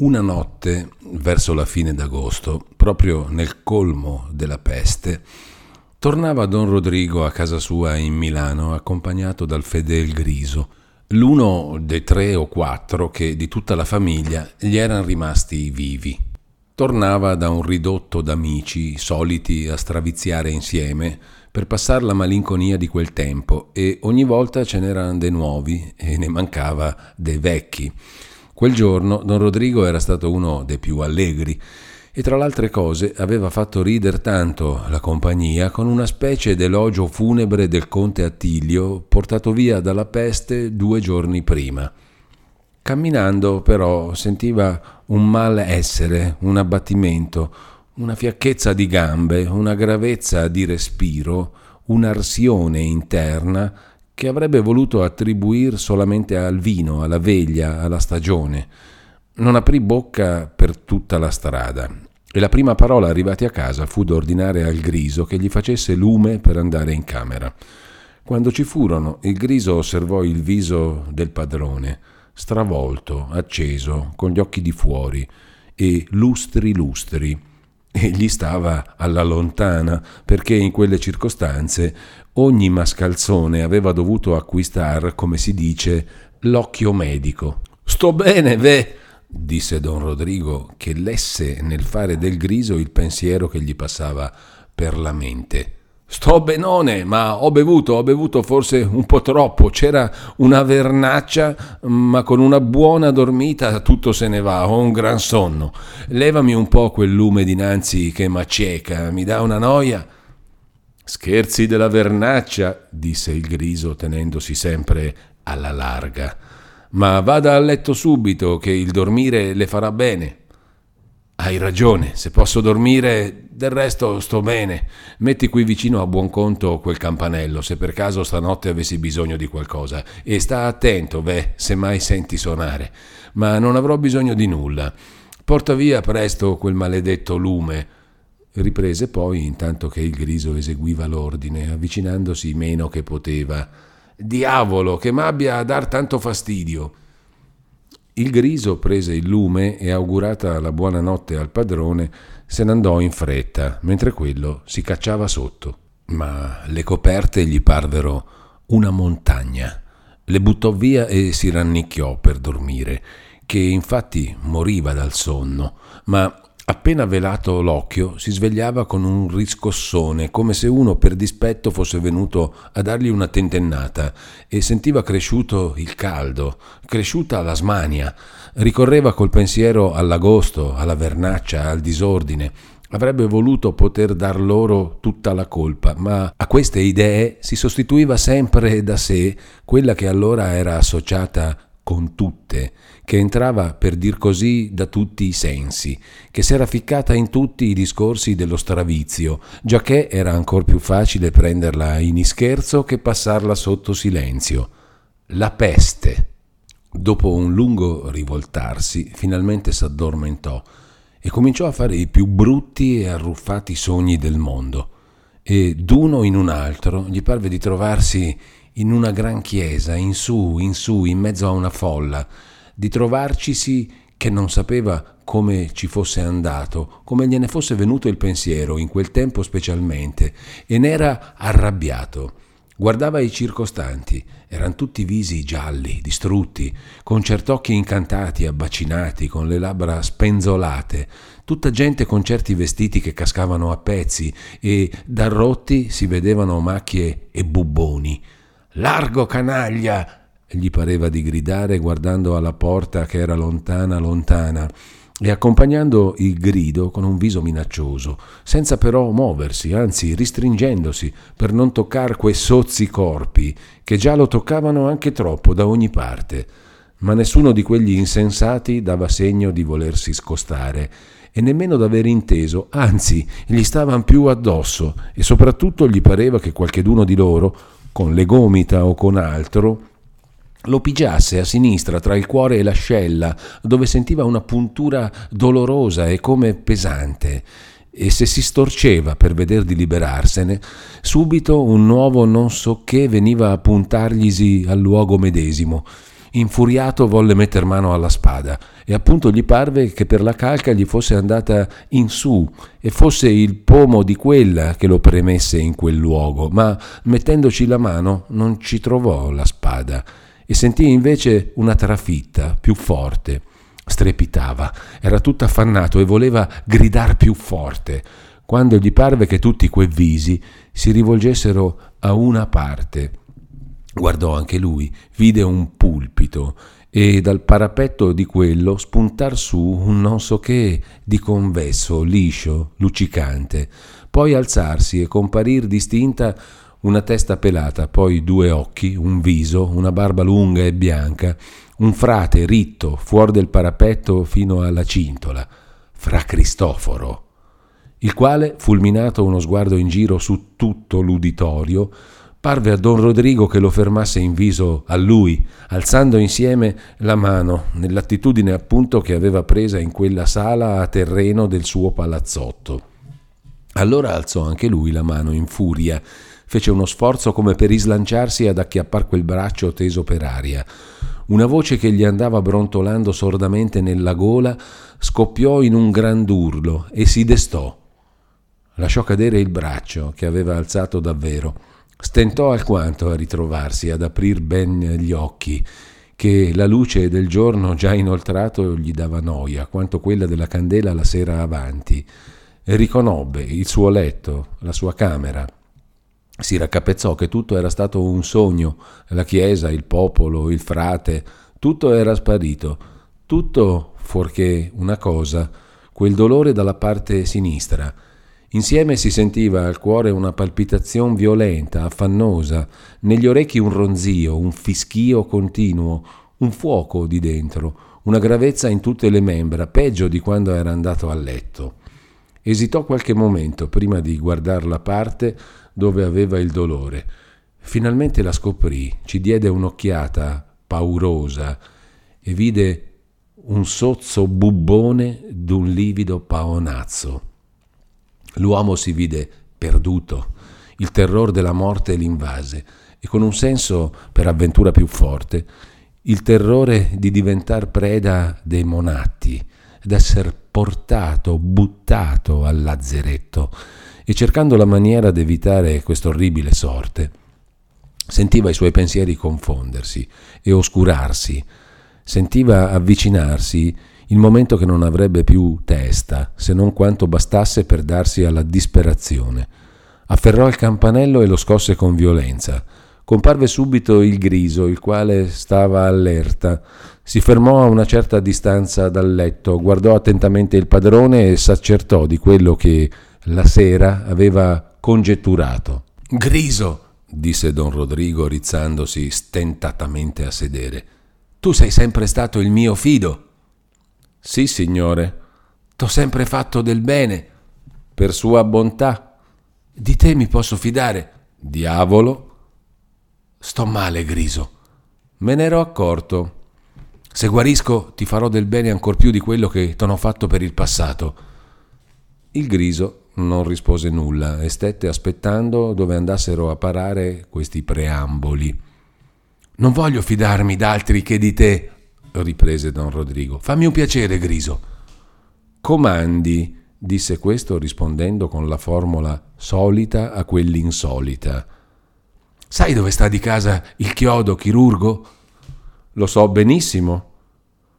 Una notte, verso la fine d'agosto, proprio nel colmo della peste, tornava don Rodrigo a casa sua in Milano accompagnato dal fedel Griso, l'uno dei tre o quattro che di tutta la famiglia gli erano rimasti vivi. Tornava da un ridotto d'amici soliti a straviziare insieme per passare la malinconia di quel tempo e ogni volta ce n'erano dei nuovi e ne mancava dei vecchi. Quel giorno don Rodrigo era stato uno dei più allegri e tra le altre cose aveva fatto rider tanto la compagnia con una specie d'elogio funebre del conte Attilio portato via dalla peste due giorni prima. Camminando però sentiva un malessere, un abbattimento, una fiacchezza di gambe, una gravezza di respiro, un'arsione interna che avrebbe voluto attribuire solamente al vino, alla veglia, alla stagione. Non aprì bocca per tutta la strada e la prima parola arrivati a casa fu d'ordinare al griso che gli facesse lume per andare in camera. Quando ci furono, il griso osservò il viso del padrone, stravolto, acceso, con gli occhi di fuori e lustri lustri, e gli stava alla lontana, perché in quelle circostanze ogni mascalzone aveva dovuto acquistar, come si dice, l'occhio medico. Sto bene, ve, disse don Rodrigo, che lesse nel fare del griso il pensiero che gli passava per la mente. Sto benone, ma ho bevuto, ho bevuto forse un po' troppo. C'era una vernaccia, ma con una buona dormita tutto se ne va. Ho un gran sonno. Levami un po' quel lume dinanzi che m'acceca, mi dà una noia. Scherzi della vernaccia, disse il griso tenendosi sempre alla larga. Ma vada a letto subito, che il dormire le farà bene. Hai ragione, se posso dormire, del resto sto bene. Metti qui vicino a buon conto quel campanello, se per caso stanotte avessi bisogno di qualcosa. E sta attento, beh, se mai senti suonare. Ma non avrò bisogno di nulla. Porta via presto quel maledetto lume. Riprese poi, intanto che il griso eseguiva l'ordine, avvicinandosi meno che poteva. Diavolo, che m'abbia a dar tanto fastidio. Il griso prese il lume e, augurata la buonanotte al padrone, se n'andò in fretta, mentre quello si cacciava sotto. Ma le coperte gli parvero una montagna. Le buttò via e si rannicchiò per dormire, che infatti moriva dal sonno, ma Appena velato l'occhio, si svegliava con un riscossone, come se uno per dispetto fosse venuto a dargli una tentennata, e sentiva cresciuto il caldo, cresciuta la smania. Ricorreva col pensiero all'agosto, alla vernaccia, al disordine. Avrebbe voluto poter dar loro tutta la colpa, ma a queste idee si sostituiva sempre da sé quella che allora era associata con tutte, che entrava per dir così da tutti i sensi, che s'era ficcata in tutti i discorsi dello stravizio, giacché era ancor più facile prenderla in ischerzo che passarla sotto silenzio. La peste. Dopo un lungo rivoltarsi, finalmente s'addormentò e cominciò a fare i più brutti e arruffati sogni del mondo. E d'uno in un altro gli parve di trovarsi in una gran chiesa, in su, in su, in mezzo a una folla, di trovarcisi che non sapeva come ci fosse andato, come gliene fosse venuto il pensiero, in quel tempo specialmente, e n'era arrabbiato. Guardava i circostanti, erano tutti visi gialli, distrutti, con cert'occhi incantati, abbacinati, con le labbra spenzolate, tutta gente con certi vestiti che cascavano a pezzi e da rotti si vedevano macchie e bubboni. Largo canaglia! gli pareva di gridare guardando alla porta che era lontana, lontana, e accompagnando il grido con un viso minaccioso, senza però muoversi, anzi ristringendosi per non toccare quei sozzi corpi che già lo toccavano anche troppo da ogni parte. Ma nessuno di quegli insensati dava segno di volersi scostare e nemmeno d'aver inteso, anzi gli stavano più addosso e soprattutto gli pareva che qualcheduno di loro con le gomita o con altro, lo pigiasse a sinistra tra il cuore e l'ascella, dove sentiva una puntura dolorosa e come pesante, e se si storceva per veder di liberarsene, subito un nuovo non so che veniva a puntarglisi al luogo medesimo. Infuriato volle metter mano alla spada. E appunto gli parve che per la calca gli fosse andata in su e fosse il pomo di quella che lo premesse in quel luogo, ma mettendoci la mano non ci trovò la spada e sentì invece una trafitta più forte. Strepitava, era tutto affannato e voleva gridar più forte, quando gli parve che tutti quei visi si rivolgessero a una parte Guardò anche lui, vide un pulpito e dal parapetto di quello spuntar su un non so che di convesso, liscio, luccicante, poi alzarsi e comparir distinta una testa pelata, poi due occhi, un viso, una barba lunga e bianca, un frate ritto fuori del parapetto fino alla cintola, fra Cristoforo, il quale, fulminato uno sguardo in giro su tutto l'uditorio, Parve a don Rodrigo che lo fermasse in viso a lui, alzando insieme la mano, nell'attitudine appunto che aveva presa in quella sala a terreno del suo palazzotto. Allora alzò anche lui la mano in furia, fece uno sforzo come per islanciarsi ad acchiappar quel braccio teso per aria. Una voce che gli andava brontolando sordamente nella gola scoppiò in un grand'urlo e si destò. Lasciò cadere il braccio che aveva alzato davvero Stentò alquanto a ritrovarsi, ad aprir ben gli occhi, che la luce del giorno già inoltrato gli dava noia, quanto quella della candela la sera avanti, e riconobbe il suo letto, la sua camera. Si raccapezzò che tutto era stato un sogno, la chiesa, il popolo, il frate, tutto era sparito, tutto fuorché una cosa, quel dolore dalla parte sinistra, Insieme si sentiva al cuore una palpitazione violenta, affannosa, negli orecchi un ronzio, un fischio continuo, un fuoco di dentro, una gravezza in tutte le membra, peggio di quando era andato a letto. Esitò qualche momento prima di guardare la parte dove aveva il dolore. Finalmente la scoprì, ci diede un'occhiata paurosa e vide un sozzo bubbone d'un livido paonazzo. L'uomo si vide perduto, il terror della morte l'invase e con un senso per avventura più forte, il terrore di diventare preda dei monatti, d'essere portato, buttato al lazzeretto e cercando la maniera d'evitare quest'orribile sorte, sentiva i suoi pensieri confondersi e oscurarsi, sentiva avvicinarsi il momento che non avrebbe più testa, se non quanto bastasse per darsi alla disperazione. Afferrò il campanello e lo scosse con violenza. Comparve subito il griso, il quale stava allerta. Si fermò a una certa distanza dal letto, guardò attentamente il padrone e s'accertò di quello che la sera aveva congetturato. Griso, disse don Rodrigo rizzandosi stentatamente a sedere. Tu sei sempre stato il mio fido. Sì, signore, t'ho sempre fatto del bene, per sua bontà. Di te mi posso fidare. Diavolo. Sto male, Griso. Me ne ero accorto. Se guarisco ti farò del bene ancor più di quello che t'ho fatto per il passato. Il Griso non rispose nulla e stette aspettando dove andassero a parare questi preamboli. Non voglio fidarmi d'altri che di te, riprese don Rodrigo. Fammi un piacere, Griso. Comandi, disse questo rispondendo con la formula solita a quell'insolita. Sai dove sta di casa il chiodo chirurgo? Lo so benissimo.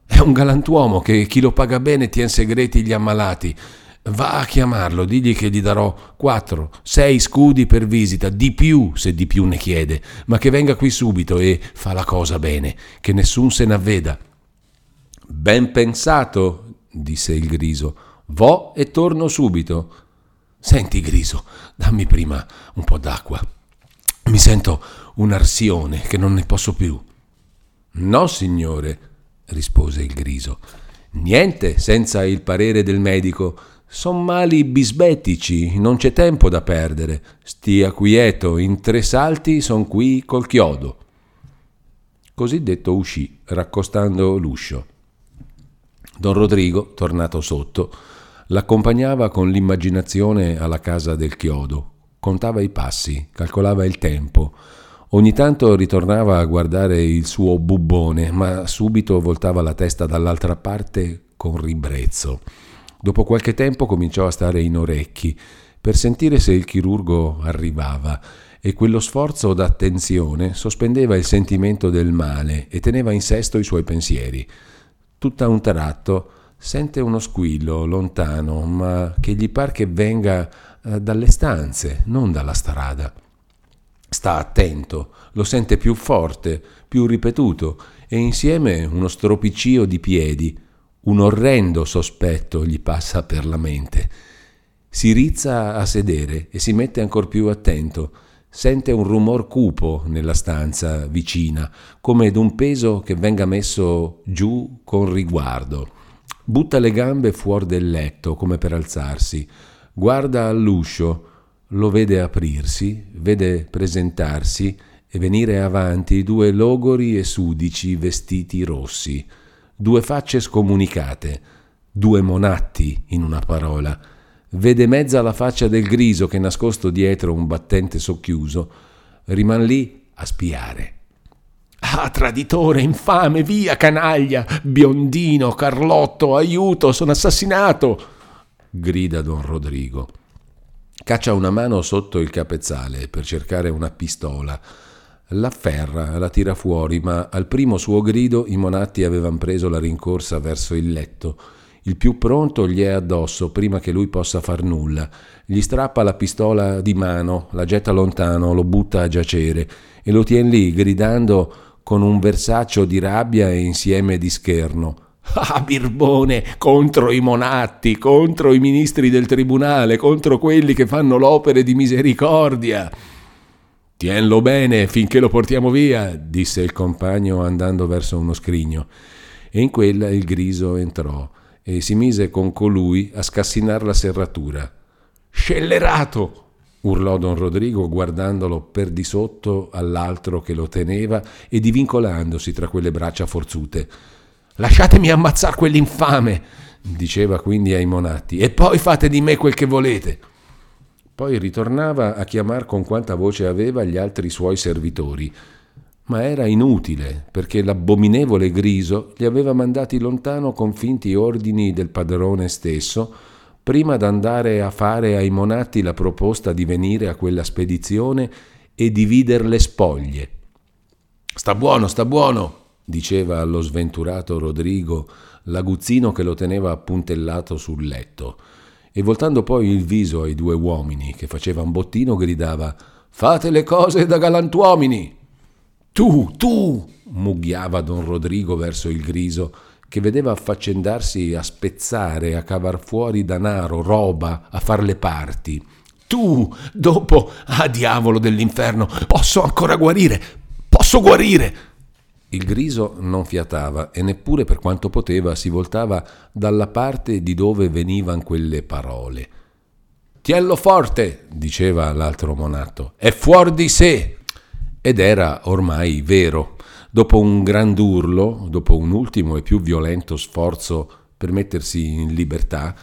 È un galantuomo che chi lo paga bene tiene segreti gli ammalati Va a chiamarlo, digli che gli darò quattro, sei scudi per visita, di più se di più ne chiede, ma che venga qui subito e fa la cosa bene, che nessun se n'avveda. Ben pensato, disse il griso, vo e torno subito. Senti, griso, dammi prima un po' d'acqua. Mi sento un'arsione che non ne posso più. No, signore, rispose il griso. Niente senza il parere del medico Son mali bisbetici, non c'è tempo da perdere. Stia quieto, in tre salti son qui col chiodo. Così detto uscì, raccostando l'uscio. Don Rodrigo, tornato sotto, l'accompagnava con l'immaginazione alla casa del chiodo. Contava i passi, calcolava il tempo. Ogni tanto ritornava a guardare il suo bubbone, ma subito voltava la testa dall'altra parte con ribrezzo. Dopo qualche tempo cominciò a stare in orecchi per sentire se il chirurgo arrivava e quello sforzo d'attenzione sospendeva il sentimento del male e teneva in sesto i suoi pensieri. Tutto a un tratto sente uno squillo lontano, ma che gli par che venga eh, dalle stanze, non dalla strada. Sta attento, lo sente più forte, più ripetuto, e insieme uno stropiccio di piedi, un orrendo sospetto gli passa per la mente. Si rizza a sedere e si mette ancor più attento. Sente un rumor cupo nella stanza vicina, come d'un peso che venga messo giù con riguardo. Butta le gambe fuori del letto come per alzarsi, guarda all'uscio, lo vede aprirsi, vede presentarsi e venire avanti due logori e sudici vestiti rossi, due facce scomunicate, due monatti in una parola. Vede mezza la faccia del griso che nascosto dietro un battente socchiuso, riman lì a spiare. Ah, traditore, infame, via, canaglia, biondino, Carlotto, aiuto, sono assassinato! grida don Rodrigo. Caccia una mano sotto il capezzale per cercare una pistola. L'afferra, la tira fuori, ma al primo suo grido i monatti avevano preso la rincorsa verso il letto. Il più pronto gli è addosso prima che lui possa far nulla. Gli strappa la pistola di mano, la getta lontano, lo butta a giacere e lo tien lì gridando con un versaccio di rabbia e insieme di scherno. Ah, Birbone, contro i monatti, contro i ministri del tribunale, contro quelli che fanno l'opera di misericordia. Tienlo bene finché lo portiamo via, disse il compagno andando verso uno scrigno. E in quella il griso entrò e si mise con colui a scassinar la serratura. Scellerato! urlò don Rodrigo guardandolo per di sotto all'altro che lo teneva e divincolandosi tra quelle braccia forzute. Lasciatemi ammazzar quell'infame, diceva quindi ai monatti, e poi fate di me quel che volete. Poi ritornava a chiamar con quanta voce aveva gli altri suoi servitori, ma era inutile, perché l'abominevole Griso li aveva mandati lontano con finti ordini del padrone stesso, prima d'andare a fare ai monatti la proposta di venire a quella spedizione e divider le spoglie. Sta buono, sta buono, diceva allo sventurato Rodrigo l'aguzzino che lo teneva appuntellato sul letto, e voltando poi il viso ai due uomini che facevano bottino gridava Fate le cose da galantuomini! Tu, tu! mugghiava don Rodrigo verso il griso, che vedeva affaccendarsi a spezzare, a cavar fuori danaro, roba, a far le parti. Tu, dopo, ah diavolo dell'inferno, posso ancora guarire, posso guarire! Il griso non fiatava e neppure per quanto poteva si voltava dalla parte di dove venivano quelle parole. Tiello forte, diceva l'altro monatto, è fuori di sé. Ed era ormai vero. Dopo un grand'urlo, dopo un ultimo e più violento sforzo per mettersi in libertà,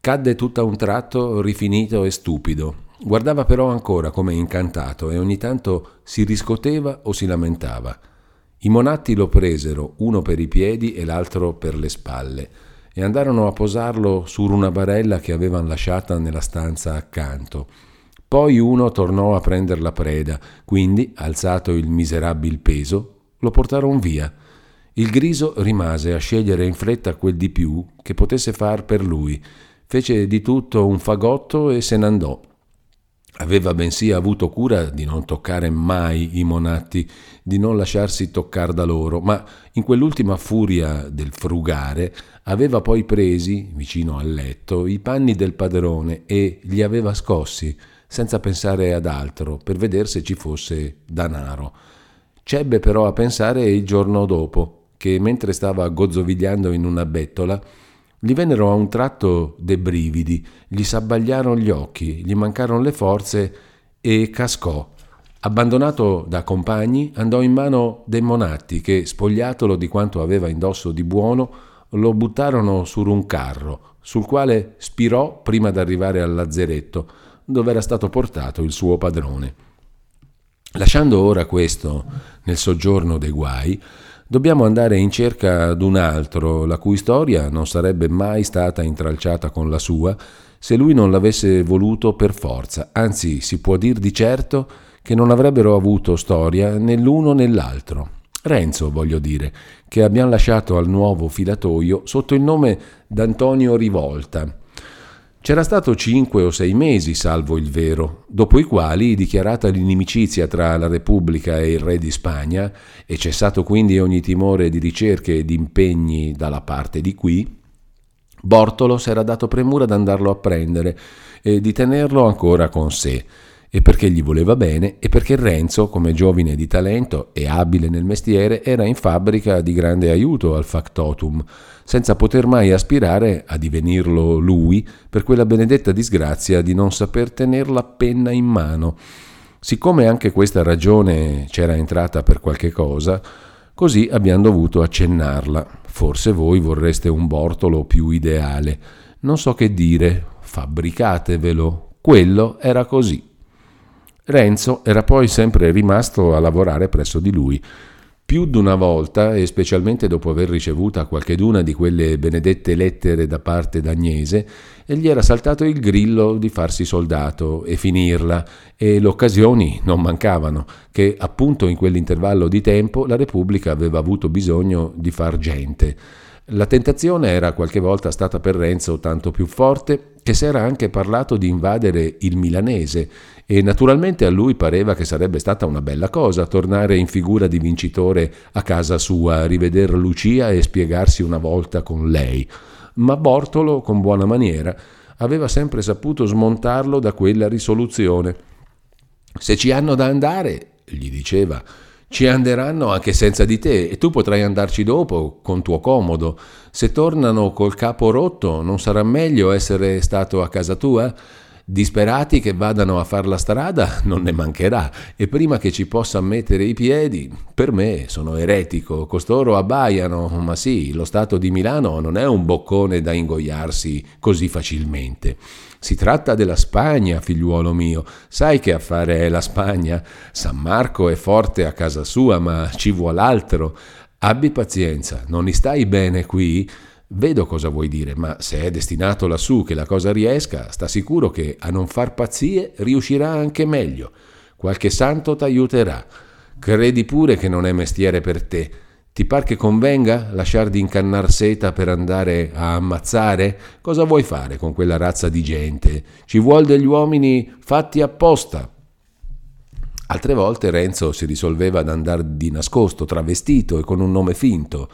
cadde tutto a un tratto rifinito e stupido. Guardava però ancora come incantato e ogni tanto si riscoteva o si lamentava. I monatti lo presero, uno per i piedi e l'altro per le spalle, e andarono a posarlo su una barella che avevano lasciata nella stanza accanto. Poi uno tornò a prendere la preda, quindi, alzato il miserabil peso, lo portarono via. Il griso rimase a scegliere in fretta quel di più che potesse far per lui. Fece di tutto un fagotto e se n'andò. Aveva bensì avuto cura di non toccare mai i monatti, di non lasciarsi toccare da loro, ma in quell'ultima furia del frugare aveva poi presi, vicino al letto, i panni del padrone e li aveva scossi, senza pensare ad altro, per vedere se ci fosse danaro. C'ebbe però a pensare il giorno dopo, che mentre stava gozzovigliando in una bettola, gli vennero a un tratto dei brividi, gli s'abbagliarono gli occhi, gli mancarono le forze e cascò. Abbandonato da compagni, andò in mano dei monatti che, spogliatolo di quanto aveva indosso di buono, lo buttarono su un carro, sul quale spirò prima d'arrivare al lazzeretto, dove era stato portato il suo padrone. Lasciando ora questo nel soggiorno dei guai, dobbiamo andare in cerca d'un altro, la cui storia non sarebbe mai stata intralciata con la sua, se lui non l'avesse voluto per forza, anzi si può dir di certo che non avrebbero avuto storia né l'uno né l'altro. Renzo, voglio dire, che abbiamo lasciato al nuovo filatoio sotto il nome d'Antonio Rivolta. C'era stato cinque o sei mesi, salvo il vero, dopo i quali, dichiarata l'inimicizia tra la Repubblica e il re di Spagna, e cessato quindi ogni timore di ricerche e di impegni dalla parte di qui, Bortolo s'era dato premura d'andarlo a prendere e di tenerlo ancora con sé, e perché gli voleva bene e perché Renzo, come giovine di talento e abile nel mestiere, era in fabbrica di grande aiuto al factotum, senza poter mai aspirare a divenirlo lui per quella benedetta disgrazia di non saper tener la penna in mano. Siccome anche questa ragione c'era entrata per qualche cosa, così abbiamo dovuto accennarla. Forse voi vorreste un bortolo più ideale. Non so che dire, fabbricatevelo. Quello era così. Renzo era poi sempre rimasto a lavorare presso di lui. Più d'una volta, e specialmente dopo aver ricevuta qualcheduna di quelle benedette lettere da parte d'Agnese, gli era saltato il grillo di farsi soldato e finirla, e le occasioni non mancavano, che appunto in quell'intervallo di tempo la Repubblica aveva avuto bisogno di far gente. La tentazione era qualche volta stata per Renzo tanto più forte che s'era anche parlato di invadere il milanese e naturalmente a lui pareva che sarebbe stata una bella cosa tornare in figura di vincitore a casa sua, riveder Lucia e spiegarsi una volta con lei. Ma Bortolo, con buona maniera, aveva sempre saputo smontarlo da quella risoluzione. Se ci hanno da andare, gli diceva, ci anderanno anche senza di te e tu potrai andarci dopo con tuo comodo. Se tornano col capo rotto, non sarà meglio essere stato a casa tua? Disperati che vadano a far la strada non ne mancherà e prima che ci possa mettere i piedi, per me sono eretico, costoro abbaiano, ma sì, lo Stato di Milano non è un boccone da ingoiarsi così facilmente. Si tratta della Spagna, figliuolo mio. Sai che affare è la Spagna? San Marco è forte a casa sua, ma ci vuol altro. Abbi pazienza, non ne stai bene qui? Vedo cosa vuoi dire, ma se è destinato lassù che la cosa riesca, sta sicuro che a non far pazzie riuscirà anche meglio. Qualche santo t'aiuterà. Credi pure che non è mestiere per te. Ti par che convenga lasciar di incannar seta per andare a ammazzare? Cosa vuoi fare con quella razza di gente? Ci vuol degli uomini fatti apposta. Altre volte Renzo si risolveva ad andare di nascosto, travestito e con un nome finto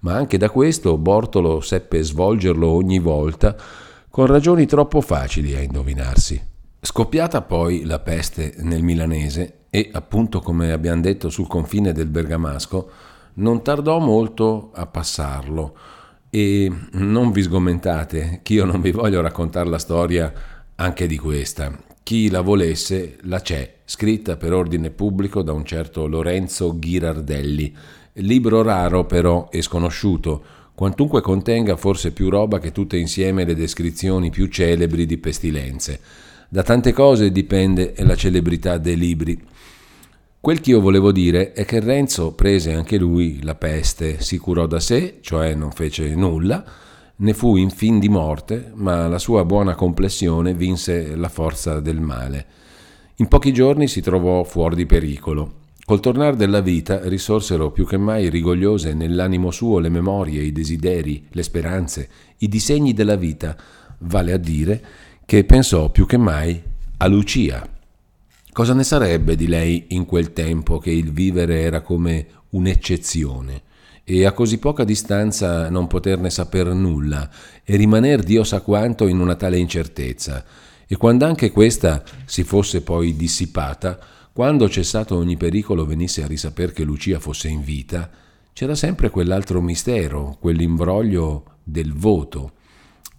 ma anche da questo Bortolo seppe svolgerlo ogni volta con ragioni troppo facili a indovinarsi. Scoppiata poi la peste nel milanese e appunto come abbiamo detto sul confine del bergamasco, non tardò molto a passarlo e non vi sgomentate, che io non vi voglio raccontare la storia anche di questa. Chi la volesse la c'è, scritta per ordine pubblico da un certo Lorenzo Ghirardelli, Libro raro però e sconosciuto, quantunque contenga forse più roba che tutte insieme le descrizioni più celebri di pestilenze. Da tante cose dipende la celebrità dei libri. Quel che io volevo dire è che Renzo prese anche lui la peste, si curò da sé, cioè non fece nulla, ne fu in fin di morte, ma la sua buona complessione vinse la forza del male. In pochi giorni si trovò fuori di pericolo. Col tornar della vita risorsero più che mai rigogliose nell'animo suo le memorie, i desideri, le speranze, i disegni della vita, vale a dire che pensò più che mai a Lucia. Cosa ne sarebbe di lei in quel tempo che il vivere era come un'eccezione e a così poca distanza non poterne saper nulla e rimaner Dio sa quanto in una tale incertezza? E quando anche questa si fosse poi dissipata, quando cessato ogni pericolo venisse a risaper che Lucia fosse in vita, c'era sempre quell'altro mistero, quell'imbroglio del voto.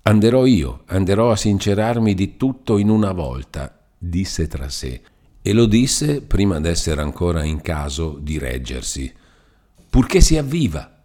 Anderò io, anderò a sincerarmi di tutto in una volta, disse tra sé, e lo disse prima d'essere ancora in caso di reggersi, purché sia viva.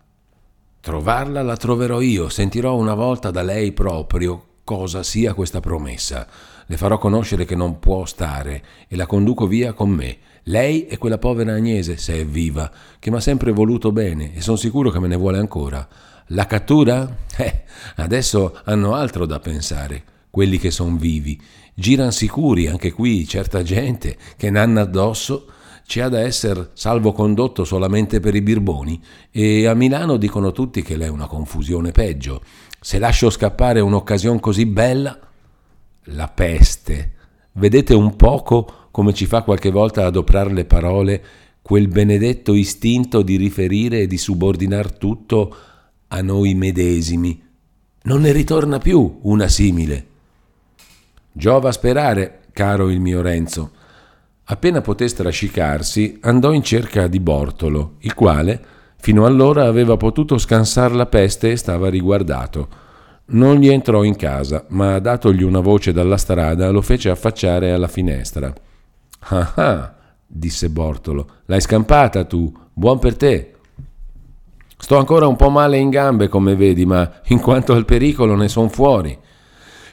Trovarla la troverò io, sentirò una volta da lei proprio cosa sia questa promessa le farò conoscere che non può stare e la conduco via con me. Lei è quella povera Agnese, se è viva, che mi ha sempre voluto bene e sono sicuro che me ne vuole ancora. La cattura? Eh, adesso hanno altro da pensare, quelli che sono vivi. Giran sicuri anche qui certa gente che nanna addosso ci ha da essere salvocondotto solamente per i birboni e a Milano dicono tutti che l'è una confusione peggio. Se lascio scappare un'occasione così bella, la peste. Vedete un poco come ci fa qualche volta ad adoprare le parole quel benedetto istinto di riferire e di subordinar tutto a noi medesimi. Non ne ritorna più una simile. Giova sperare, caro il mio Renzo. Appena poté strascicarsi, andò in cerca di Bortolo, il quale, fino allora, aveva potuto scansar la peste e stava riguardato. Non gli entrò in casa, ma datogli una voce dalla strada lo fece affacciare alla finestra. Ah ah, disse Bortolo, l'hai scampata tu, buon per te. Sto ancora un po' male in gambe, come vedi, ma in quanto al pericolo ne son fuori.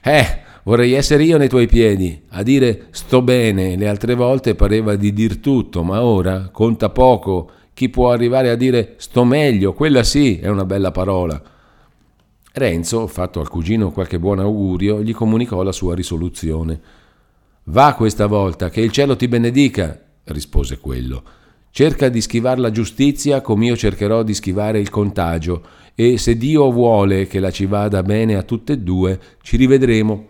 Eh, vorrei essere io nei tuoi piedi. A dire sto bene, le altre volte pareva di dir tutto, ma ora conta poco. Chi può arrivare a dire sto meglio, quella sì è una bella parola. Renzo, fatto al cugino qualche buon augurio, gli comunicò la sua risoluzione. Va questa volta, che il cielo ti benedica, rispose quello. Cerca di schivare la giustizia come io cercherò di schivare il contagio e se Dio vuole che la ci vada bene a tutte e due, ci rivedremo.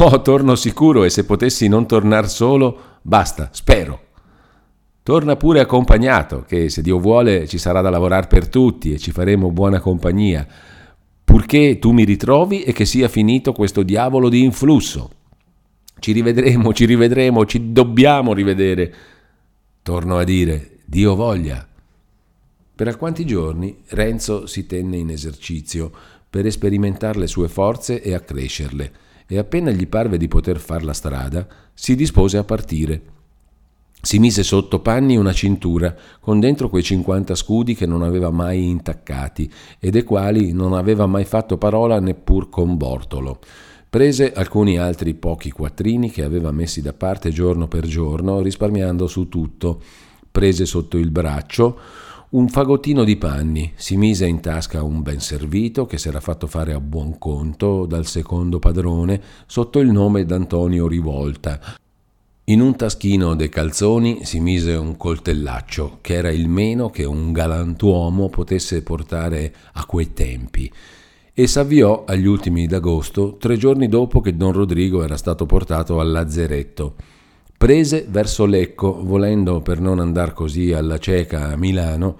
Oh, torno sicuro e se potessi non tornar solo, basta, spero. Torna pure accompagnato, che se Dio vuole ci sarà da lavorare per tutti e ci faremo buona compagnia purché tu mi ritrovi e che sia finito questo diavolo di influsso. Ci rivedremo, ci rivedremo, ci dobbiamo rivedere. Torno a dire, Dio voglia. Per alquanti giorni Renzo si tenne in esercizio per sperimentare le sue forze e accrescerle, e appena gli parve di poter far la strada, si dispose a partire. Si mise sotto panni una cintura con dentro quei 50 scudi che non aveva mai intaccati e dei quali non aveva mai fatto parola neppur con Bortolo. Prese alcuni altri pochi quattrini che aveva messi da parte giorno per giorno, risparmiando su tutto. Prese sotto il braccio un fagottino di panni, si mise in tasca un ben servito che s'era fatto fare a buon conto dal secondo padrone sotto il nome d'Antonio Rivolta, in un taschino dei calzoni si mise un coltellaccio, che era il meno che un galantuomo potesse portare a quei tempi, e s'avviò agli ultimi d'agosto, tre giorni dopo che don Rodrigo era stato portato al lazzeretto. Prese verso Lecco, volendo, per non andar così alla cieca a Milano,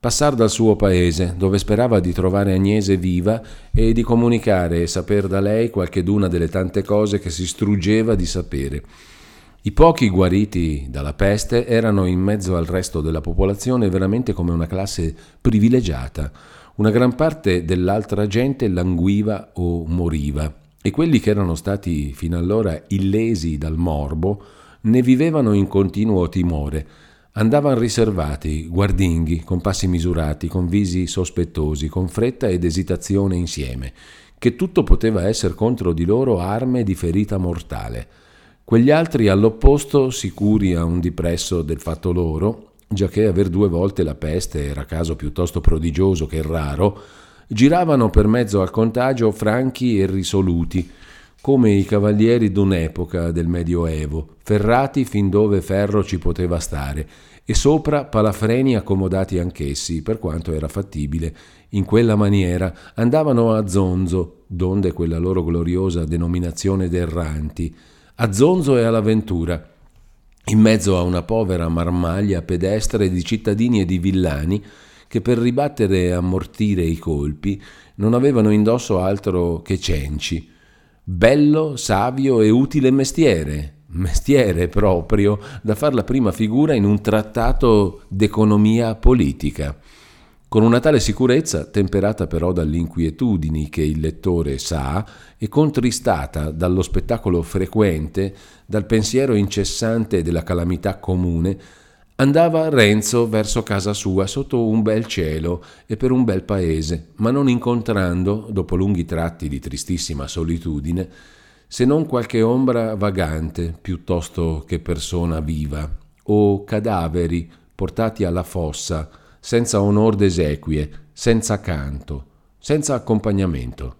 passar dal suo paese, dove sperava di trovare Agnese viva e di comunicare e saper da lei qualcheduna delle tante cose che si struggeva di sapere. I pochi guariti dalla peste erano in mezzo al resto della popolazione veramente come una classe privilegiata. Una gran parte dell'altra gente languiva o moriva e quelli che erano stati fino allora illesi dal morbo ne vivevano in continuo timore. Andavano riservati, guardinghi, con passi misurati, con visi sospettosi, con fretta ed esitazione insieme, che tutto poteva essere contro di loro arme di ferita mortale. Quegli altri all'opposto, sicuri a un dipresso del fatto loro, giacché aver due volte la peste era caso piuttosto prodigioso che raro, giravano per mezzo al contagio franchi e risoluti, come i cavalieri d'un'epoca del Medioevo, ferrati fin dove ferro ci poteva stare, e sopra palafreni accomodati anch'essi, per quanto era fattibile. In quella maniera andavano a zonzo, donde quella loro gloriosa denominazione d'erranti, a zonzo e all'avventura, in mezzo a una povera marmaglia pedestre di cittadini e di villani che per ribattere e ammortire i colpi non avevano indosso altro che cenci. Bello, savio e utile mestiere, mestiere proprio da far la prima figura in un trattato d'economia politica con una tale sicurezza, temperata però dalle inquietudini che il lettore sa e contristata dallo spettacolo frequente, dal pensiero incessante della calamità comune, andava Renzo verso casa sua sotto un bel cielo e per un bel paese, ma non incontrando, dopo lunghi tratti di tristissima solitudine, se non qualche ombra vagante piuttosto che persona viva o cadaveri portati alla fossa, senza onor d'esequie, senza canto, senza accompagnamento.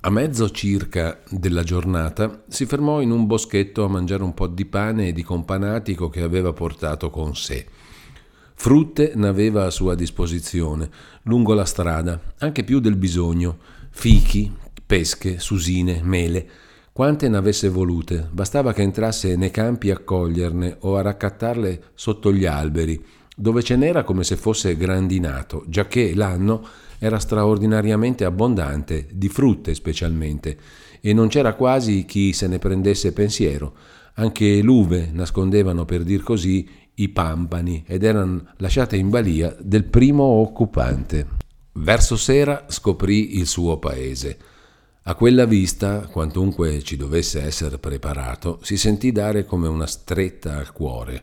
A mezzo circa della giornata si fermò in un boschetto a mangiare un po' di pane e di companatico che aveva portato con sé. Frutte n'aveva a sua disposizione, lungo la strada, anche più del bisogno, fichi, pesche, susine, mele, quante n'avesse volute, bastava che entrasse nei campi a coglierne o a raccattarle sotto gli alberi, dove ce n'era come se fosse grandinato, giacché l'anno era straordinariamente abbondante, di frutte specialmente, e non c'era quasi chi se ne prendesse pensiero. Anche l'uve nascondevano, per dir così, i pampani ed erano lasciate in balia del primo occupante. Verso sera scoprì il suo paese. A quella vista, quantunque ci dovesse essere preparato, si sentì dare come una stretta al cuore.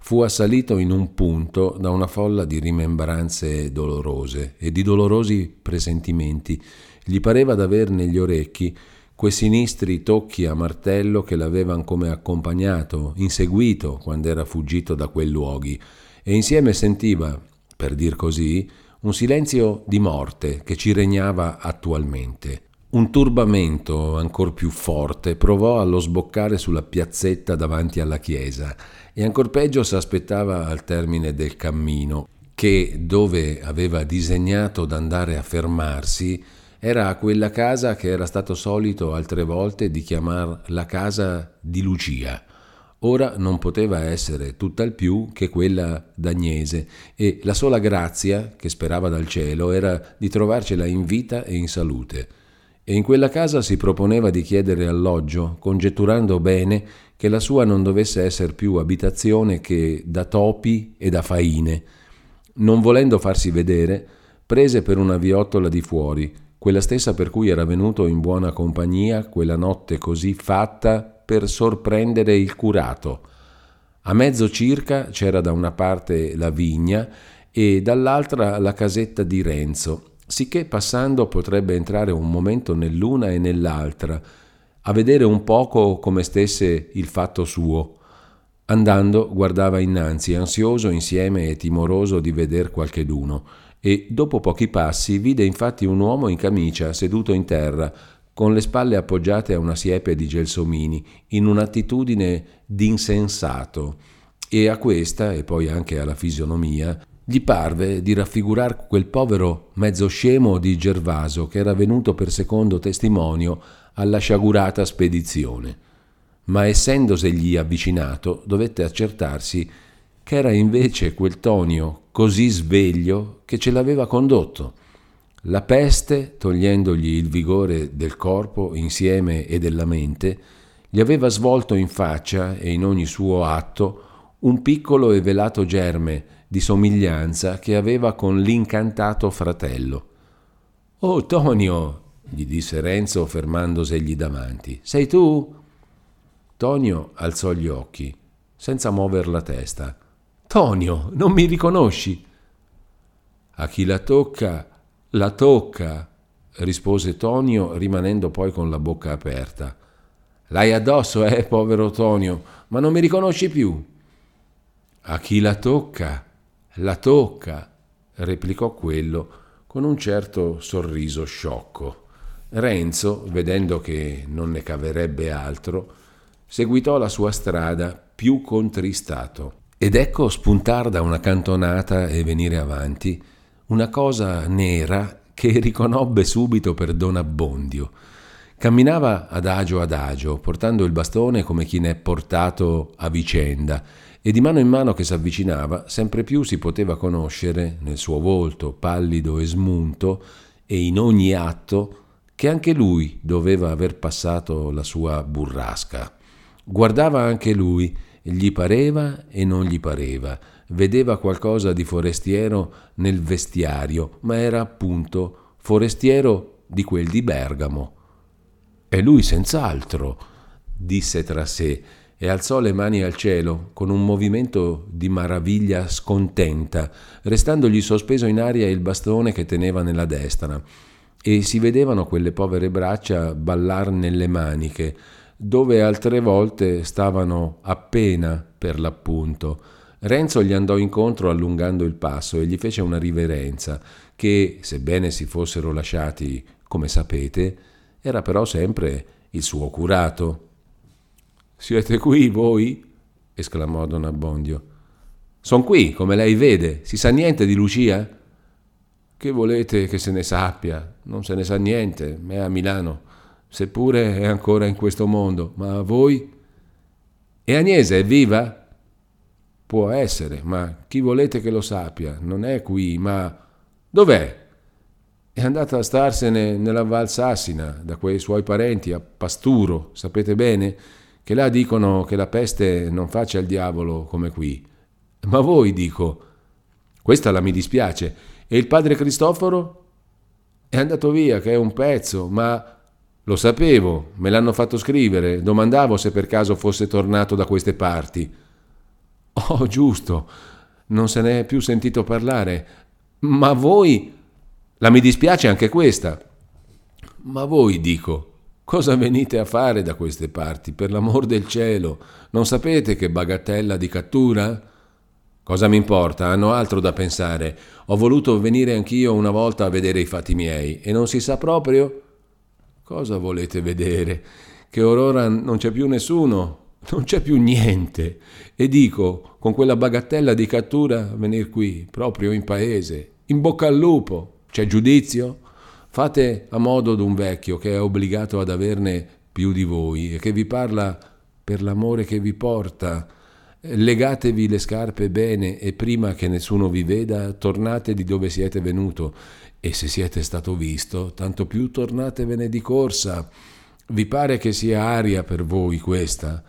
Fu assalito in un punto da una folla di rimembranze dolorose e di dolorosi presentimenti. Gli pareva d'aver negli orecchi quei sinistri tocchi a martello che l'avevano come accompagnato, inseguito quando era fuggito da quei luoghi, e insieme sentiva, per dir così, un silenzio di morte che ci regnava attualmente. Un turbamento ancor più forte provò allo sboccare sulla piazzetta davanti alla chiesa e ancor peggio s'aspettava al termine del cammino, che dove aveva disegnato d'andare a fermarsi era quella casa che era stato solito altre volte di chiamar la casa di Lucia. Ora non poteva essere tutt'al più che quella d'Agnese e la sola grazia che sperava dal cielo era di trovarcela in vita e in salute. E in quella casa si proponeva di chiedere alloggio, congetturando bene che la sua non dovesse essere più abitazione che da topi e da faine. Non volendo farsi vedere, prese per una viottola di fuori, quella stessa per cui era venuto in buona compagnia quella notte così fatta per sorprendere il curato. A mezzo circa c'era da una parte la vigna e dall'altra la casetta di Renzo, sicché passando potrebbe entrare un momento nell'una e nell'altra, a vedere un poco come stesse il fatto suo. Andando guardava innanzi, ansioso insieme e timoroso di veder qualcheduno, e dopo pochi passi vide infatti un uomo in camicia seduto in terra, con le spalle appoggiate a una siepe di gelsomini, in un'attitudine d'insensato, e a questa, e poi anche alla fisionomia, gli parve di raffigurar quel povero mezzo scemo di Gervaso che era venuto per secondo testimonio alla sciagurata spedizione. Ma essendosegli avvicinato, dovette accertarsi che era invece quel Tonio così sveglio che ce l'aveva condotto. La peste, togliendogli il vigore del corpo insieme e della mente, gli aveva svolto in faccia e in ogni suo atto un piccolo e velato germe di somiglianza che aveva con l'incantato fratello. Oh Tonio, gli disse Renzo fermandosegli davanti. Sei tu? Tonio alzò gli occhi, senza muover la testa. Tonio, non mi riconosci? A chi la tocca, la tocca, rispose Tonio, rimanendo poi con la bocca aperta. L'hai addosso, eh, povero Tonio, ma non mi riconosci più. A chi la tocca, la tocca, replicò quello con un certo sorriso sciocco. Renzo, vedendo che non ne caverebbe altro, seguitò la sua strada più contristato. Ed ecco spuntar da una cantonata e venire avanti una cosa nera che riconobbe subito per Don Abbondio. Camminava adagio adagio, portando il bastone come chi ne è portato a vicenda, e di mano in mano che s'avvicinava, sempre più si poteva conoscere, nel suo volto pallido e smunto, e in ogni atto, che anche lui doveva aver passato la sua burrasca. Guardava anche lui, gli pareva e non gli pareva, vedeva qualcosa di forestiero nel vestiario, ma era appunto forestiero di quel di Bergamo. E lui senz'altro, disse tra sé, e alzò le mani al cielo con un movimento di maraviglia scontenta, restandogli sospeso in aria il bastone che teneva nella destra e si vedevano quelle povere braccia ballar nelle maniche, dove altre volte stavano appena per l'appunto. Renzo gli andò incontro allungando il passo e gli fece una riverenza che, sebbene si fossero lasciati, come sapete, era però sempre il suo curato. Siete qui voi? esclamò Don Abbondio. Son qui, come lei vede. Si sa niente di Lucia? Che volete che se ne sappia? Non se ne sa niente, è a Milano, seppure è ancora in questo mondo. Ma voi? E Agnese è viva? Può essere, ma chi volete che lo sappia? Non è qui, ma... Dov'è? È andata a starsene nella Val Sassina, da quei suoi parenti, a Pasturo, sapete bene? Che là dicono che la peste non faccia il diavolo come qui. Ma voi, dico, questa la mi dispiace. E il padre Cristoforo? È andato via, che è un pezzo, ma lo sapevo, me l'hanno fatto scrivere, domandavo se per caso fosse tornato da queste parti. Oh, giusto, non se ne è più sentito parlare. Ma voi... La mi dispiace anche questa. Ma voi, dico, cosa venite a fare da queste parti, per l'amor del cielo? Non sapete che bagatella di cattura? Cosa mi importa? Hanno altro da pensare. Ho voluto venire anch'io una volta a vedere i fatti miei e non si sa proprio. Cosa volete vedere? Che orora non c'è più nessuno, non c'è più niente. E dico, con quella bagattella di cattura, venir qui, proprio in paese. In bocca al lupo. C'è giudizio? Fate a modo d'un vecchio che è obbligato ad averne più di voi e che vi parla per l'amore che vi porta Legatevi le scarpe bene e prima che nessuno vi veda, tornate di dove siete venuto e se siete stato visto, tanto più tornatevene di corsa. Vi pare che sia aria per voi questa?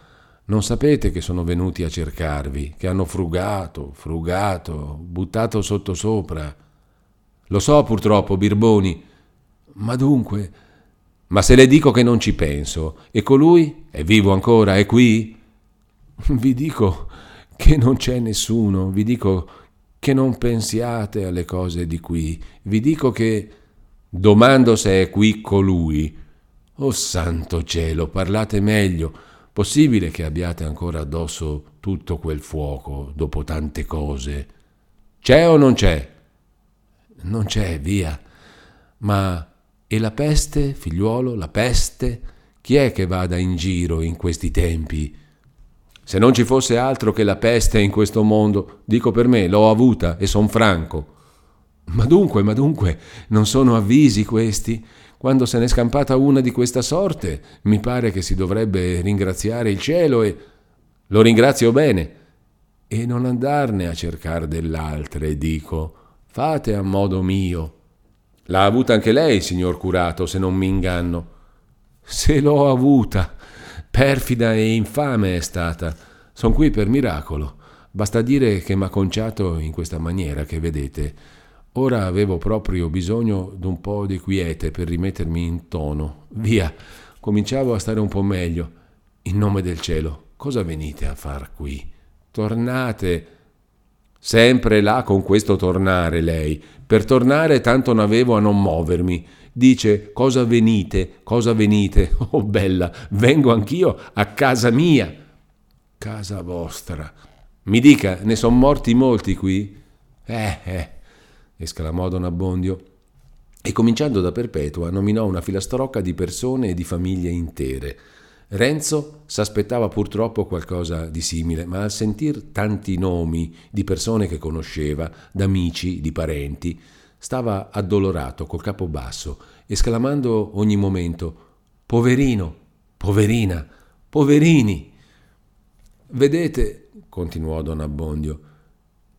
Non sapete che sono venuti a cercarvi, che hanno frugato, frugato, buttato sottosopra. Lo so purtroppo, Birboni. Ma dunque, ma se le dico che non ci penso, e colui è vivo ancora, è qui? Vi dico che non c'è nessuno, vi dico che non pensiate alle cose di qui, vi dico che domando se è qui colui. Oh santo cielo, parlate meglio. Possibile che abbiate ancora addosso tutto quel fuoco dopo tante cose? C'è o non c'è? Non c'è, via. Ma e la peste, figliuolo, la peste? Chi è che vada in giro in questi tempi? Se non ci fosse altro che la peste in questo mondo, dico per me, l'ho avuta e son franco. Ma dunque, ma dunque, non sono avvisi questi? Quando se n'è scampata una di questa sorte, mi pare che si dovrebbe ringraziare il cielo e lo ringrazio bene. E non andarne a cercare dell'altre, dico. Fate a modo mio. L'ha avuta anche lei, signor curato, se non mi inganno. Se l'ho avuta, Perfida e infame è stata. Son qui per miracolo. Basta dire che m'ha conciato in questa maniera che vedete. Ora avevo proprio bisogno d'un po' di quiete per rimettermi in tono. Via, cominciavo a stare un po' meglio. In nome del cielo, cosa venite a far qui? Tornate. Sempre là con questo tornare lei. Per tornare tanto n'avevo a non muovermi dice cosa venite, cosa venite, oh bella, vengo anch'io a casa mia. Casa vostra. Mi dica, ne sono morti molti qui? Eh, eh, esclamò Don Abbondio. E cominciando da Perpetua nominò una filastrocca di persone e di famiglie intere. Renzo s'aspettava purtroppo qualcosa di simile, ma al sentir tanti nomi di persone che conosceva, d'amici, di parenti, Stava addolorato, col capo basso, esclamando ogni momento Poverino, poverina, poverini. Vedete, continuò don Abbondio,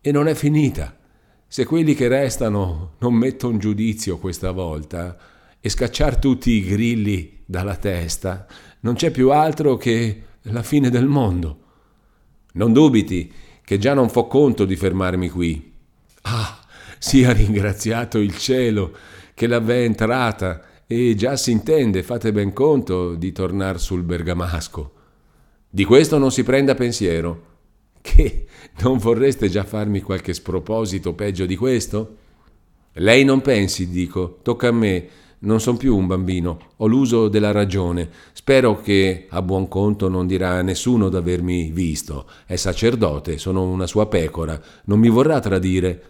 e non è finita. Se quelli che restano non mettono giudizio questa volta e scacciar tutti i grilli dalla testa, non c'è più altro che la fine del mondo. Non dubiti che già non fo conto di fermarmi qui. Ah, sia ringraziato il cielo che l'avè entrata e già si intende, fate ben conto, di tornar sul bergamasco. Di questo non si prenda pensiero. Che non vorreste già farmi qualche sproposito peggio di questo? Lei non pensi, dico, tocca a me. Non son più un bambino, ho l'uso della ragione. Spero che a buon conto non dirà a nessuno d'avermi visto. È sacerdote, sono una sua pecora, non mi vorrà tradire.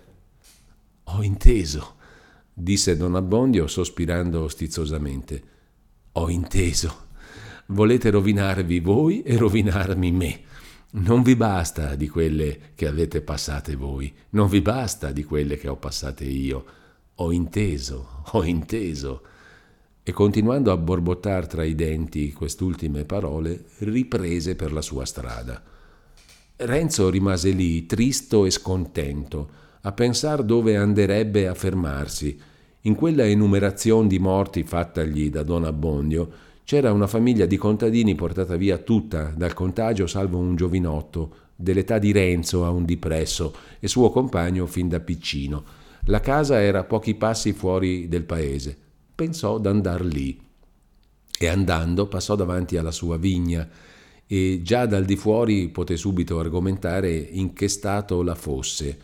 Ho inteso, disse Don Abbondio sospirando stizzosamente. Ho inteso. Volete rovinarvi voi e rovinarmi me. Non vi basta di quelle che avete passate voi, non vi basta di quelle che ho passate io. Ho inteso, ho inteso. E continuando a borbottar tra i denti quest'ultime parole, riprese per la sua strada. Renzo rimase lì, tristo e scontento, a pensar dove anderebbe a fermarsi. In quella enumerazione di morti fattagli da Don Abbondio, c'era una famiglia di contadini portata via tutta dal contagio, salvo un giovinotto dell'età di Renzo a un dipresso e suo compagno fin da piccino. La casa era pochi passi fuori del paese. Pensò d'andar lì. E andando passò davanti alla sua vigna e già dal di fuori poté subito argomentare in che stato la fosse.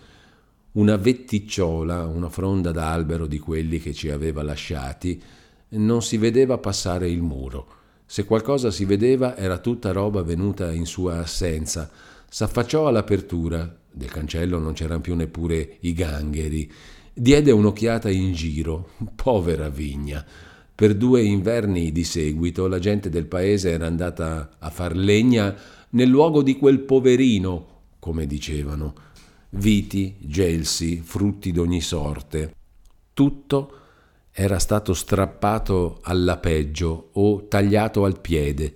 Una vetticciola, una fronda d'albero di quelli che ci aveva lasciati, non si vedeva passare il muro. Se qualcosa si vedeva era tutta roba venuta in sua assenza. S'affacciò all'apertura, del cancello non c'erano più neppure i gangheri. Diede un'occhiata in giro, povera vigna. Per due inverni di seguito la gente del paese era andata a far legna nel luogo di quel poverino, come dicevano. Viti, gelsi, frutti d'ogni sorte. Tutto era stato strappato alla peggio o tagliato al piede.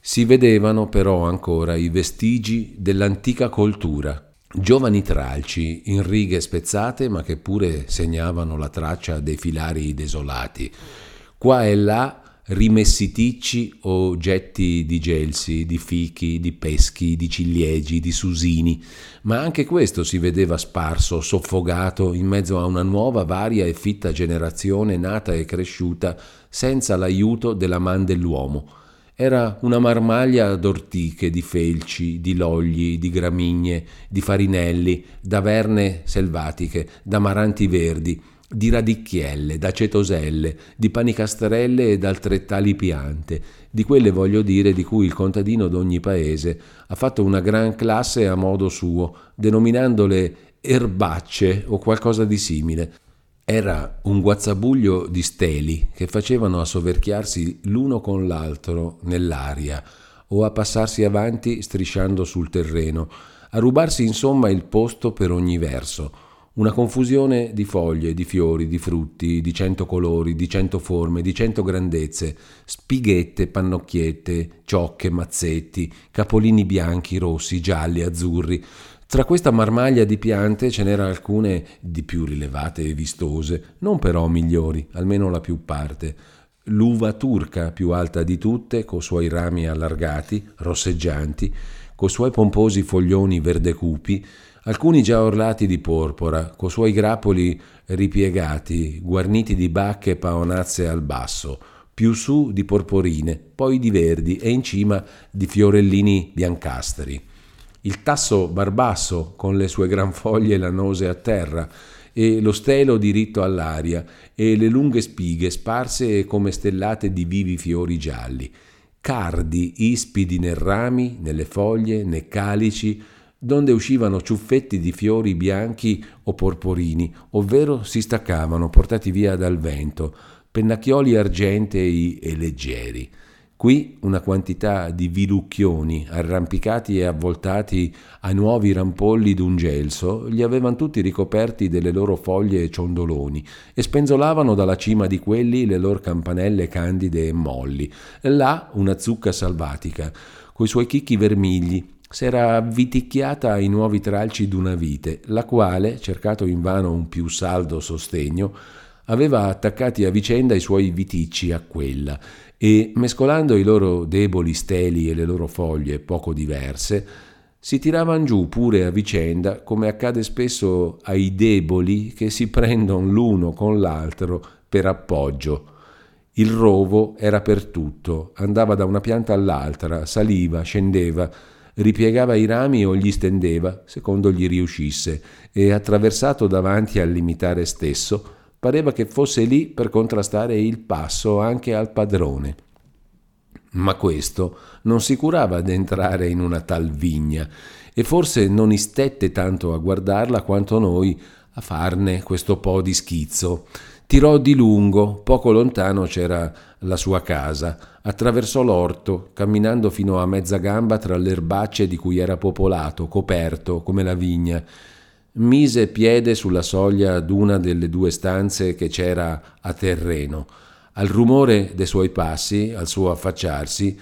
Si vedevano però ancora i vestigi dell'antica coltura, giovani tralci in righe spezzate ma che pure segnavano la traccia dei filari desolati. Qua e là rimessi ticci o getti di gelsi, di fichi, di peschi, di ciliegi, di susini, ma anche questo si vedeva sparso, soffogato in mezzo a una nuova, varia e fitta generazione nata e cresciuta senza l'aiuto della man dell'uomo. Era una marmaglia d'ortiche, di felci, di logli, di gramigne, di farinelli, d'averne selvatiche, d'amaranti verdi, di radicchielle, d'acetoselle, di panicastrelle ed altrettali piante, di quelle voglio dire di cui il contadino d'ogni paese ha fatto una gran classe a modo suo, denominandole erbacce o qualcosa di simile. Era un guazzabuglio di steli che facevano a soverchiarsi l'uno con l'altro nell'aria o a passarsi avanti strisciando sul terreno, a rubarsi insomma il posto per ogni verso una confusione di foglie, di fiori, di frutti, di cento colori, di cento forme, di cento grandezze, spighette, pannocchiette, ciocche, mazzetti, capolini bianchi, rossi, gialli, azzurri. Tra questa marmaglia di piante ce n'era alcune di più rilevate e vistose, non però migliori, almeno la più parte. L'uva turca, più alta di tutte, coi suoi rami allargati, rosseggianti, coi suoi pomposi foglioni verde cupi, alcuni già orlati di porpora, co suoi grappoli ripiegati, guarniti di bacche paonazze al basso, più su di porporine, poi di verdi e in cima di fiorellini biancastri. Il tasso barbasso, con le sue gran foglie lanose a terra, e lo stelo diritto all'aria, e le lunghe spighe sparse come stellate di vivi fiori gialli, cardi ispidi nei rami, nelle foglie, nei calici, donde uscivano ciuffetti di fiori bianchi o porporini, ovvero si staccavano, portati via dal vento, pennacchioli argentei e leggeri. Qui una quantità di vilucchioni arrampicati e avvoltati ai nuovi rampolli d'un gelso li avevano tutti ricoperti delle loro foglie e ciondoloni e spenzolavano dalla cima di quelli le loro campanelle candide e molli. Là una zucca salvatica, coi suoi chicchi vermigli, s'era avviticchiata ai nuovi tralci d'una vite, la quale, cercato invano un più saldo sostegno, aveva attaccati a vicenda i suoi viticci a quella e, mescolando i loro deboli steli e le loro foglie poco diverse, si tiravan giù pure a vicenda, come accade spesso ai deboli che si prendono l'uno con l'altro per appoggio. Il rovo era per tutto, andava da una pianta all'altra, saliva, scendeva, ripiegava i rami o gli stendeva, secondo gli riuscisse, e attraversato davanti al limitare stesso, Pareva che fosse lì per contrastare il passo anche al padrone. Ma questo non si curava d'entrare in una tal vigna e forse non istette tanto a guardarla quanto noi a farne questo po' di schizzo. Tirò di lungo, poco lontano c'era la sua casa, attraversò l'orto, camminando fino a mezza gamba tra le erbacce di cui era popolato, coperto, come la vigna. Mise piede sulla soglia d'una delle due stanze che c'era a terreno. Al rumore dei suoi passi, al suo affacciarsi,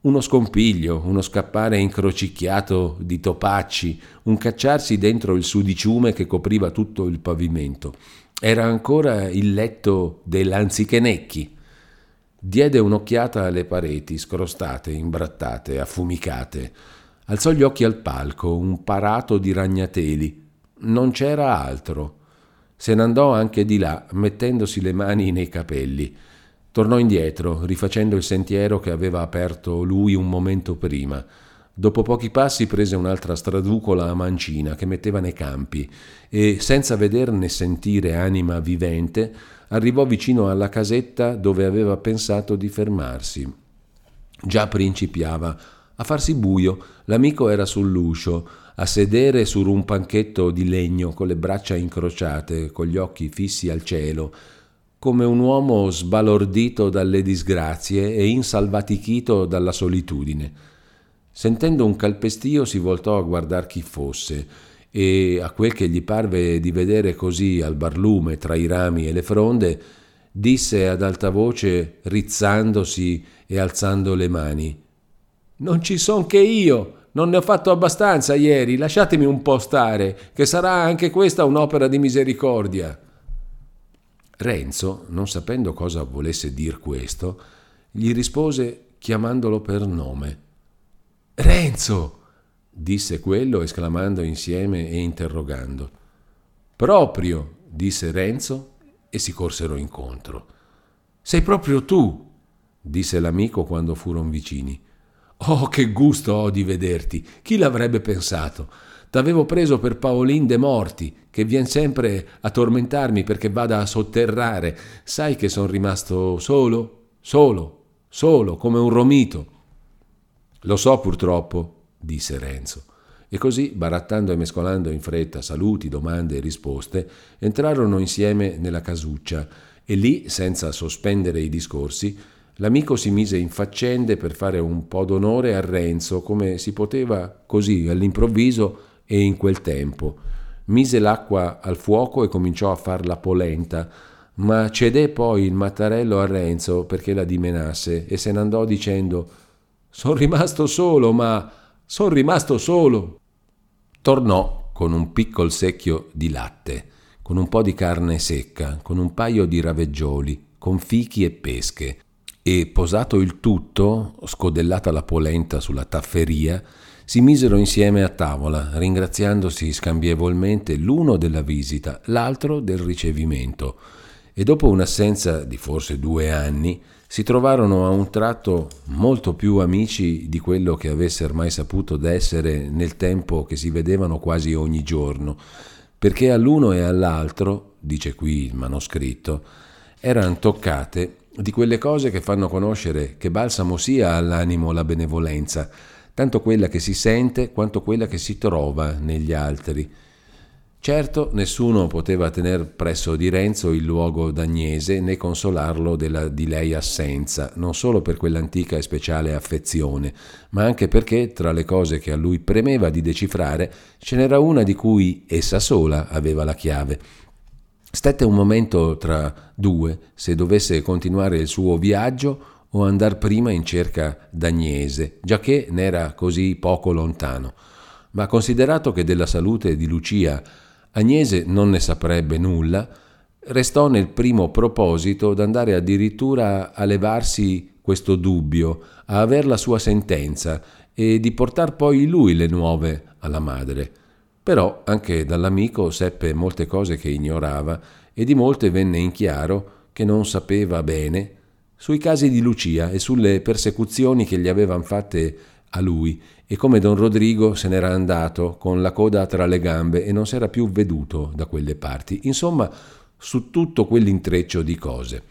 uno scompiglio, uno scappare incrocicchiato di topacci, un cacciarsi dentro il sudiciume che copriva tutto il pavimento. Era ancora il letto dell'anzichenecchi. Diede un'occhiata alle pareti, scrostate, imbrattate, affumicate. Alzò gli occhi al palco, un parato di ragnateli. Non c'era altro. Se ne andò anche di là, mettendosi le mani nei capelli. Tornò indietro, rifacendo il sentiero che aveva aperto lui un momento prima. Dopo pochi passi prese un'altra straducola a mancina che metteva nei campi e, senza veder né sentire anima vivente, arrivò vicino alla casetta dove aveva pensato di fermarsi. Già principiava a farsi buio, l'amico era sull'uscio, a sedere su un panchetto di legno con le braccia incrociate, con gli occhi fissi al cielo, come un uomo sbalordito dalle disgrazie e insalvatichito dalla solitudine. Sentendo un calpestio si voltò a guardar chi fosse e a quel che gli parve di vedere così al barlume tra i rami e le fronde, disse ad alta voce, rizzandosi e alzando le mani: Non ci son che io, non ne ho fatto abbastanza ieri, lasciatemi un po' stare, che sarà anche questa un'opera di misericordia. Renzo, non sapendo cosa volesse dir questo, gli rispose chiamandolo per nome. Renzo! disse quello esclamando insieme e interrogando. Proprio, disse Renzo e si corsero incontro. Sei proprio tu, disse l'amico quando furono vicini. Oh, che gusto ho di vederti! Chi l'avrebbe pensato? T'avevo preso per Paolin de Morti, che vien sempre a tormentarmi perché vada a sotterrare. Sai che sono rimasto solo, solo, solo, come un romito. Lo so purtroppo, disse Renzo. E così, barattando e mescolando in fretta saluti, domande e risposte, entrarono insieme nella casuccia e lì, senza sospendere i discorsi, l'amico si mise in faccende per fare un po' d'onore a Renzo, come si poteva così all'improvviso e in quel tempo. Mise l'acqua al fuoco e cominciò a far la polenta, ma cedé poi il mattarello a Renzo perché la dimenasse e se n'andò dicendo Sono rimasto solo, ma sono rimasto solo. Tornò con un piccol secchio di latte, con un po' di carne secca, con un paio di raveggioli, con fichi e pesche, e posato il tutto, scodellata la polenta sulla tafferia, si misero insieme a tavola, ringraziandosi scambievolmente l'uno della visita, l'altro del ricevimento, e dopo un'assenza di forse due anni, si trovarono a un tratto molto più amici di quello che avessero mai saputo d'essere nel tempo che si vedevano quasi ogni giorno, perché all'uno e all'altro, dice qui il manoscritto, erano toccate di quelle cose che fanno conoscere che balsamo sia all'animo la benevolenza, tanto quella che si sente quanto quella che si trova negli altri, Certo, nessuno poteva tener presso di Renzo il luogo d'Agnese né consolarlo della di lei assenza, non solo per quell'antica e speciale affezione, ma anche perché tra le cose che a lui premeva di decifrare ce n'era una di cui essa sola aveva la chiave. Stette un momento tra due se dovesse continuare il suo viaggio o andar prima in cerca d'Agnese, giacché n'era così poco lontano. Ma considerato che della salute di Lucia Agnese non ne saprebbe nulla, restò nel primo proposito d'andare addirittura a levarsi questo dubbio, a aver la sua sentenza e di portar poi lui le nuove alla madre. Però anche dall'amico seppe molte cose che ignorava e di molte venne in chiaro che non sapeva bene sui casi di Lucia e sulle persecuzioni che gli avevano fatte a lui e come don Rodrigo se n'era andato con la coda tra le gambe e non s'era più veduto da quelle parti. Insomma, su tutto quell'intreccio di cose.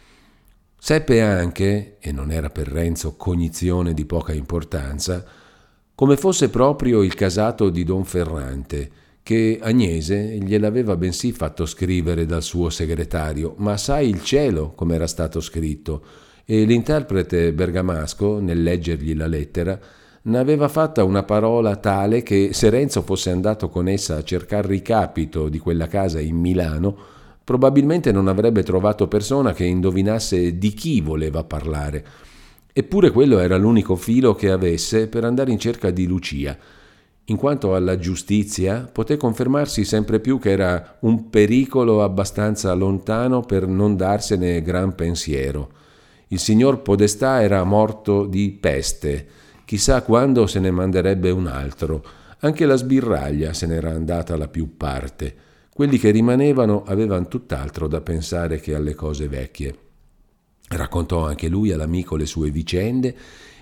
Seppe anche, e non era per Renzo cognizione di poca importanza, come fosse proprio il casato di Don Ferrante, che Agnese gliel'aveva bensì fatto scrivere dal suo segretario, ma sai il cielo come era stato scritto, e l'interprete bergamasco, nel leggergli la lettera, ne aveva fatta una parola tale che se Renzo fosse andato con essa a cercar ricapito di quella casa in Milano, probabilmente non avrebbe trovato persona che indovinasse di chi voleva parlare. Eppure quello era l'unico filo che avesse per andare in cerca di Lucia, in quanto alla giustizia, poté confermarsi sempre più che era un pericolo abbastanza lontano per non darsene gran pensiero. Il signor Podestà era morto di peste, chissà quando se ne manderebbe un altro. Anche la sbirraglia se n'era andata alla più parte. Quelli che rimanevano avevano tutt'altro da pensare che alle cose vecchie. Raccontò anche lui all'amico le sue vicende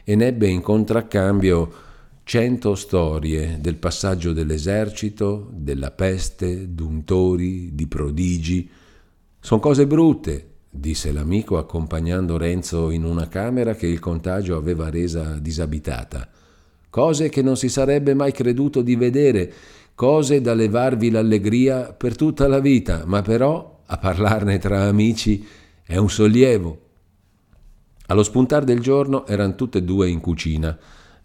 e nebbe in contraccambio cento storie del passaggio dell'esercito, della peste, d'untori, di prodigi. Sono cose brutte, disse l'amico accompagnando Renzo in una camera che il contagio aveva resa disabitata. Cose che non si sarebbe mai creduto di vedere, cose da levarvi l'allegria per tutta la vita, ma però a parlarne tra amici è un sollievo. Allo spuntar del giorno erano tutte e due in cucina.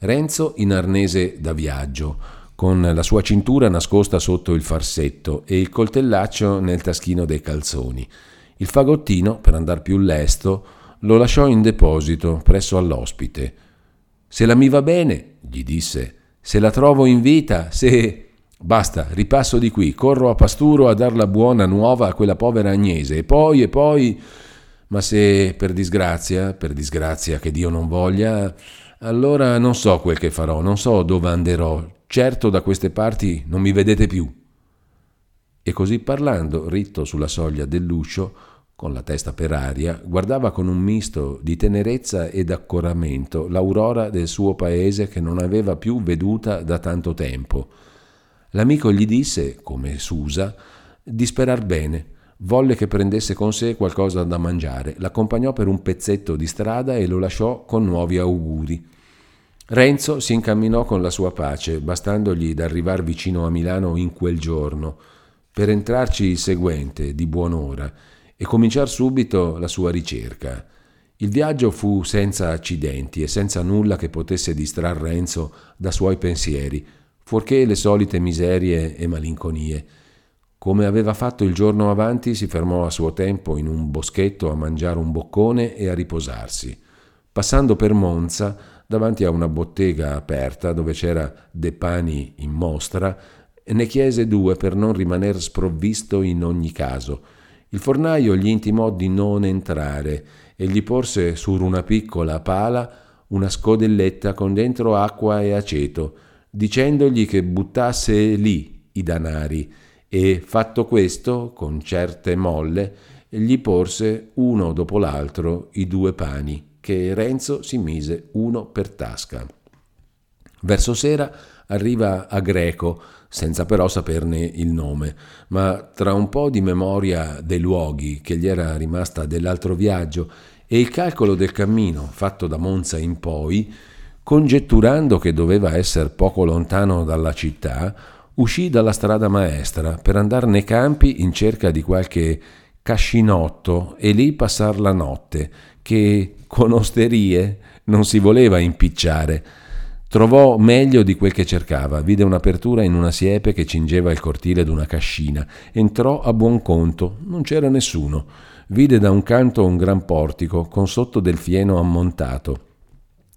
Renzo in arnese da viaggio, con la sua cintura nascosta sotto il farsetto e il coltellaccio nel taschino dei calzoni. Il fagottino, per andar più lesto, lo lasciò in deposito presso all'ospite. Se la mi va bene, gli disse, se la trovo in vita, se... Basta, ripasso di qui, corro a pasturo a dar la buona nuova a quella povera Agnese e poi e poi... Ma se per disgrazia, per disgrazia che Dio non voglia, allora non so quel che farò, non so dove anderò. Certo da queste parti non mi vedete più. E così parlando, ritto sulla soglia dell'uscio, con la testa per aria, guardava con un misto di tenerezza ed accoramento l'aurora del suo paese che non aveva più veduta da tanto tempo. L'amico gli disse, come s'usa, di sperar bene. Volle che prendesse con sé qualcosa da mangiare, l'accompagnò per un pezzetto di strada e lo lasciò con nuovi auguri. Renzo si incamminò con la sua pace, bastandogli d'arrivar vicino a Milano in quel giorno, per entrarci il seguente, di buon'ora, e cominciar subito la sua ricerca. Il viaggio fu senza accidenti e senza nulla che potesse distrar Renzo da suoi pensieri, fuorché le solite miserie e malinconie. Come aveva fatto il giorno avanti, si fermò a suo tempo in un boschetto a mangiare un boccone e a riposarsi. Passando per Monza, davanti a una bottega aperta dove c'era de pani in mostra, ne chiese due per non rimaner sprovvisto in ogni caso. Il fornaio gli intimò di non entrare e gli porse su una piccola pala una scodelletta con dentro acqua e aceto, dicendogli che buttasse lì i danari e, fatto questo, con certe molle, gli porse uno dopo l'altro i due pani che Renzo si mise uno per tasca. Verso sera arriva a Greco, senza però saperne il nome, ma tra un po' di memoria dei luoghi che gli era rimasta dell'altro viaggio e il calcolo del cammino fatto da Monza in poi, congetturando che doveva essere poco lontano dalla città, uscì dalla strada maestra per andare nei campi in cerca di qualche cascinotto e lì passar la notte, che con osterie non si voleva impicciare. Trovò meglio di quel che cercava, vide un'apertura in una siepe che cingeva il cortile d'una cascina. Entrò a buon conto, non c'era nessuno. Vide da un canto un gran portico con sotto del fieno ammontato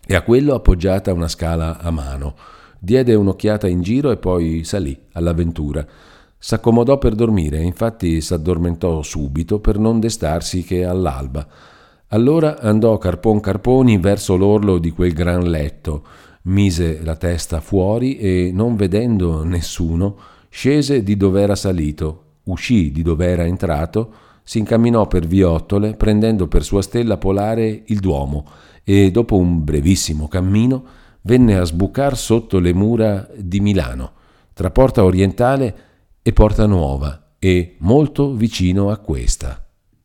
e a quello appoggiata una scala a mano. Diede un'occhiata in giro e poi salì all'avventura. S'accomodò per dormire, infatti s'addormentò subito per non destarsi che all'alba. Allora andò carpon carponi verso l'orlo di quel gran letto, mise la testa fuori e, non vedendo nessuno, scese di dov'era salito, uscì di dov'era entrato, si incamminò per viottole, prendendo per sua stella polare il Duomo, e dopo un brevissimo cammino venne a sbucar sotto le mura di Milano, tra Porta Orientale e Porta Nuova, e molto vicino a questa.